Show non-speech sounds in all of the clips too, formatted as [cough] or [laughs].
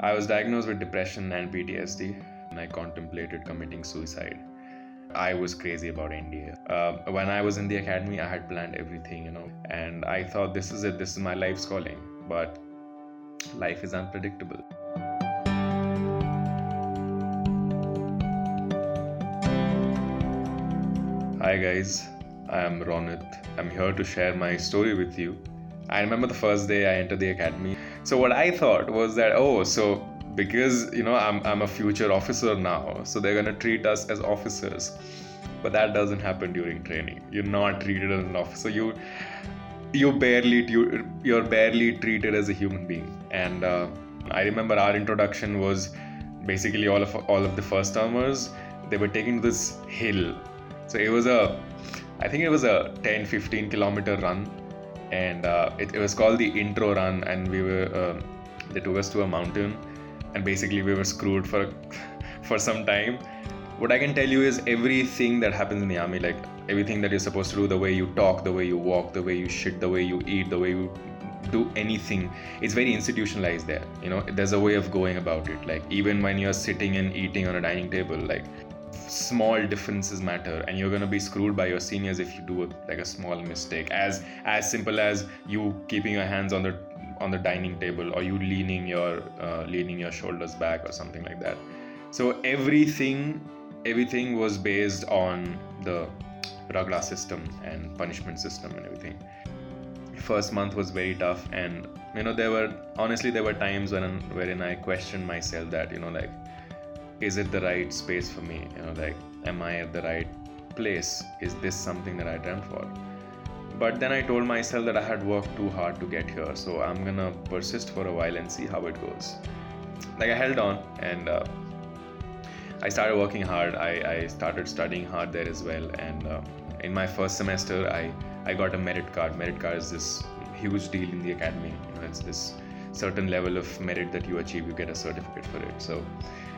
I was diagnosed with depression and PTSD, and I contemplated committing suicide. I was crazy about India. Uh, when I was in the academy, I had planned everything, you know, and I thought this is it, this is my life's calling. But life is unpredictable. Hi guys, I am Ronit. I'm here to share my story with you. I remember the first day I entered the academy. So what I thought was that oh, so because you know I'm I'm a future officer now, so they're gonna treat us as officers. But that doesn't happen during training. You're not treated as an officer. You you barely you, you're barely treated as a human being. And uh, I remember our introduction was basically all of all of the first timers. They were taking this hill so it was a, I think it was a 10 15 kilometer run, and uh, it, it, was called the intro run. And we were, uh, they took us to a mountain, and basically we were screwed for [laughs] for some time. What I can tell you is everything that happens in the army, like everything that you're supposed to do, the way you talk, the way you walk, the way you shit, the way you eat, the way you do anything it's very institutionalized there you know there's a way of going about it like even when you're sitting and eating on a dining table like small differences matter and you're going to be screwed by your seniors if you do a, like a small mistake. As as simple as you keeping your hands on the on the dining table or you leaning your uh, leaning your shoulders back or something like that. So everything everything was based on the ragda system and punishment system and everything. First month was very tough and you know there were honestly there were times when wherein i questioned myself that you know like is it the right space for me? You know like am i at the right place? Is this something that i dreamt for? But then i told myself that i had worked too hard to get here so i'm gonna persist for a while and see how it goes. Like i held on and uh, i started working hard. I, I started studying hard there as well and uh, in my first semester i i got a merit card. Merit card is this huge deal in the academy. You know, it's this certain level of merit that you achieve you get a certificate for it. So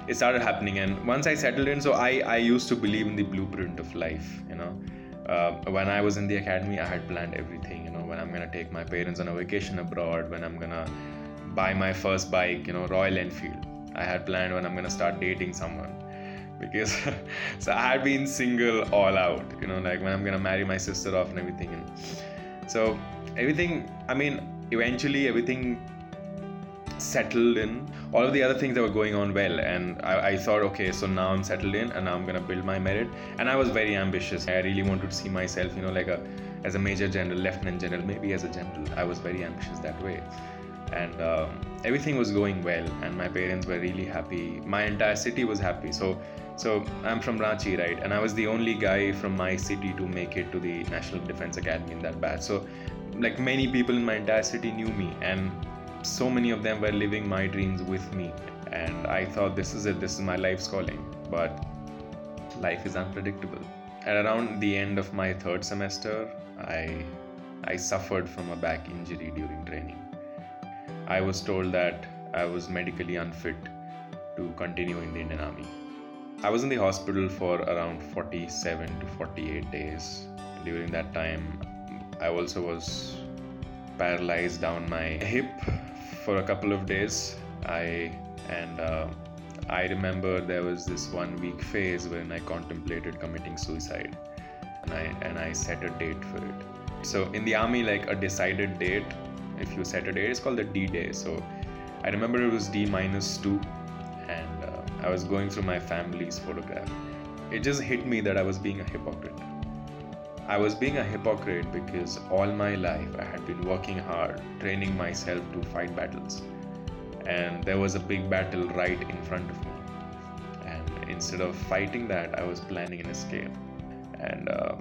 it started happening. And once i settled in so i i used to believe in the blueprint of life you know. Uh, when i was in the academy i had planned everything you know when i'm gonna take my parents on a vacation abroad when i'm gonna buy my first bike you know royal enfield. I had planned when i'm gonna start dating someone. Because [laughs] so i had been single all out you know like when i'm gonna marry my sister off and everything and so everything i mean eventually everything settled in. All of the other things that were going on well and I, I, thought okay so now i'm settled in and now i'm gonna build my merit. And i was very ambitious. I really wanted to see myself you know like a as a major general lieutenant general maybe as a general. I was very ambitious that way. And um, everything was going well and my parents were really happy. My entire city was happy. So so i'm from ranchi right? And i was the only guy from my city to make it to the national defense academy in that batch. So like many people in my entire city knew me. And so many of them were living my dreams with me. And i thought this is it this is my life's calling. But life is unpredictable. At around the end of my third semester i i suffered from a back injury during training. I was told that i was medically unfit to continue in the indian army. I was in the hospital for around 47 to 48 days. During that time i also was paralyzed down my hip for a couple of days. I and uh, I remember there was this one week phase when I contemplated committing suicide, and I and I set a date for it. So in the army, like a decided date, if you set a date, it's called the D day. So I remember it was D minus two, and uh, I was going through my family's photograph. It just hit me that I was being a hypocrite. I was being a hypocrite because all my life I had been working hard, training myself to fight battles. And there was a big battle right in front of me. And instead of fighting that, I was planning an escape. And uh,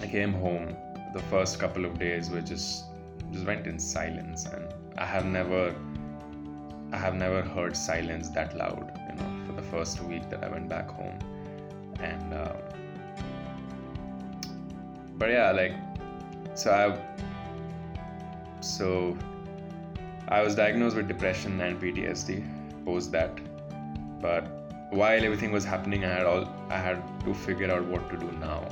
I came home. The first couple of days were just just went in silence, and I have never I have never heard silence that loud. You know, for the first week that I went back home, and. Uh, but yeah, like, so I, so I was diagnosed with depression and PTSD post that, but while everything was happening, I had all I had to figure out what to do now.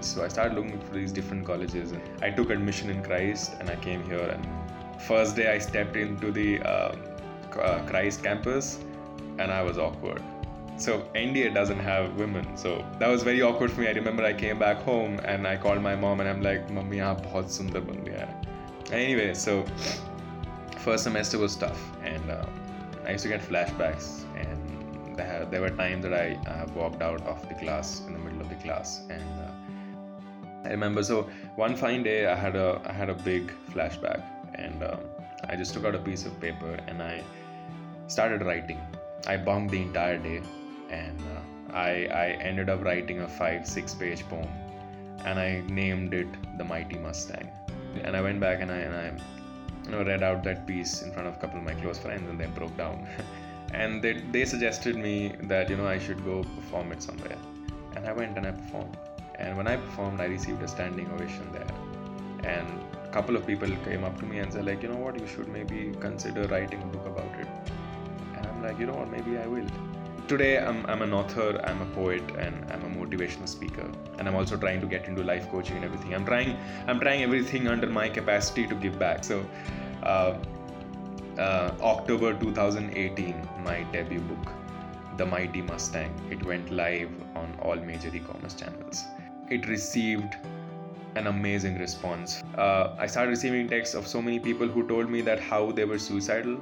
So I started looking for these different colleges, I took admission in Christ, and I came here. And first day I stepped into the uh, uh, Christ campus, and I was awkward so NDA doesn't have women. So that was very awkward for me. I remember I came back home and I called my mom and I'm like, "Mummy, aap bahut sundar ban gaya. Anyway, so first semester was tough, and uh, I used to get flashbacks. And there, there were times that I uh, walked out of the class in the middle of the class, and uh, I remember. So one fine day, I had a I had a big flashback, and um, I just took out a piece of paper and I started writing. I bombed the entire day and uh, I I ended up writing a five six page poem, and I named it the Mighty Mustang. And I went back and I and I you know read out that piece in front of a couple of my close friends, and they broke down. [laughs] and they they suggested me that you know I should go perform it somewhere, and I went and I performed. And when I performed, I received a standing ovation there. And a couple of people came up to me and said like, you know what, you should maybe consider writing a book about it. And I'm like, you know what, maybe I will today I'm, I'm an author i'm a poet and i'm a motivational speaker. And i'm also trying to get into life coaching and everything. I'm trying i'm trying everything under my capacity to give back. So uh, uh, october 2018 my debut book the mighty mustang it went live on all major e-commerce channels. It received an amazing response. Uh, i started receiving texts of so many people who told me that how they were suicidal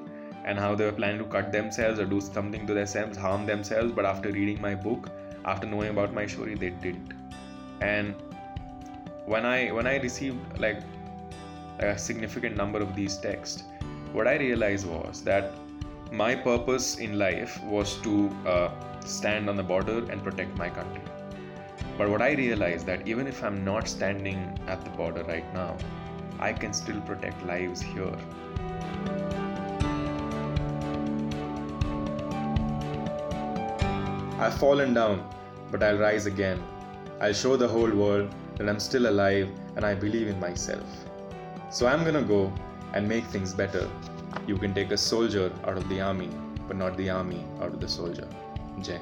and how they were planning to cut themselves or do something to themselves, harm themselves. But after reading my book, after knowing about my story, they didn't. And when I when I received like a significant number of these texts, what I realized was that my purpose in life was to uh, stand on the border and protect my country. But what I realized that even if I'm not standing at the border right now, I can still protect lives here. I've fallen down, but I'll rise again. I'll show the whole world that I'm still alive and I believe in myself. So I'm gonna go and make things better. You can take a soldier out of the army, but not the army out of the soldier. Jai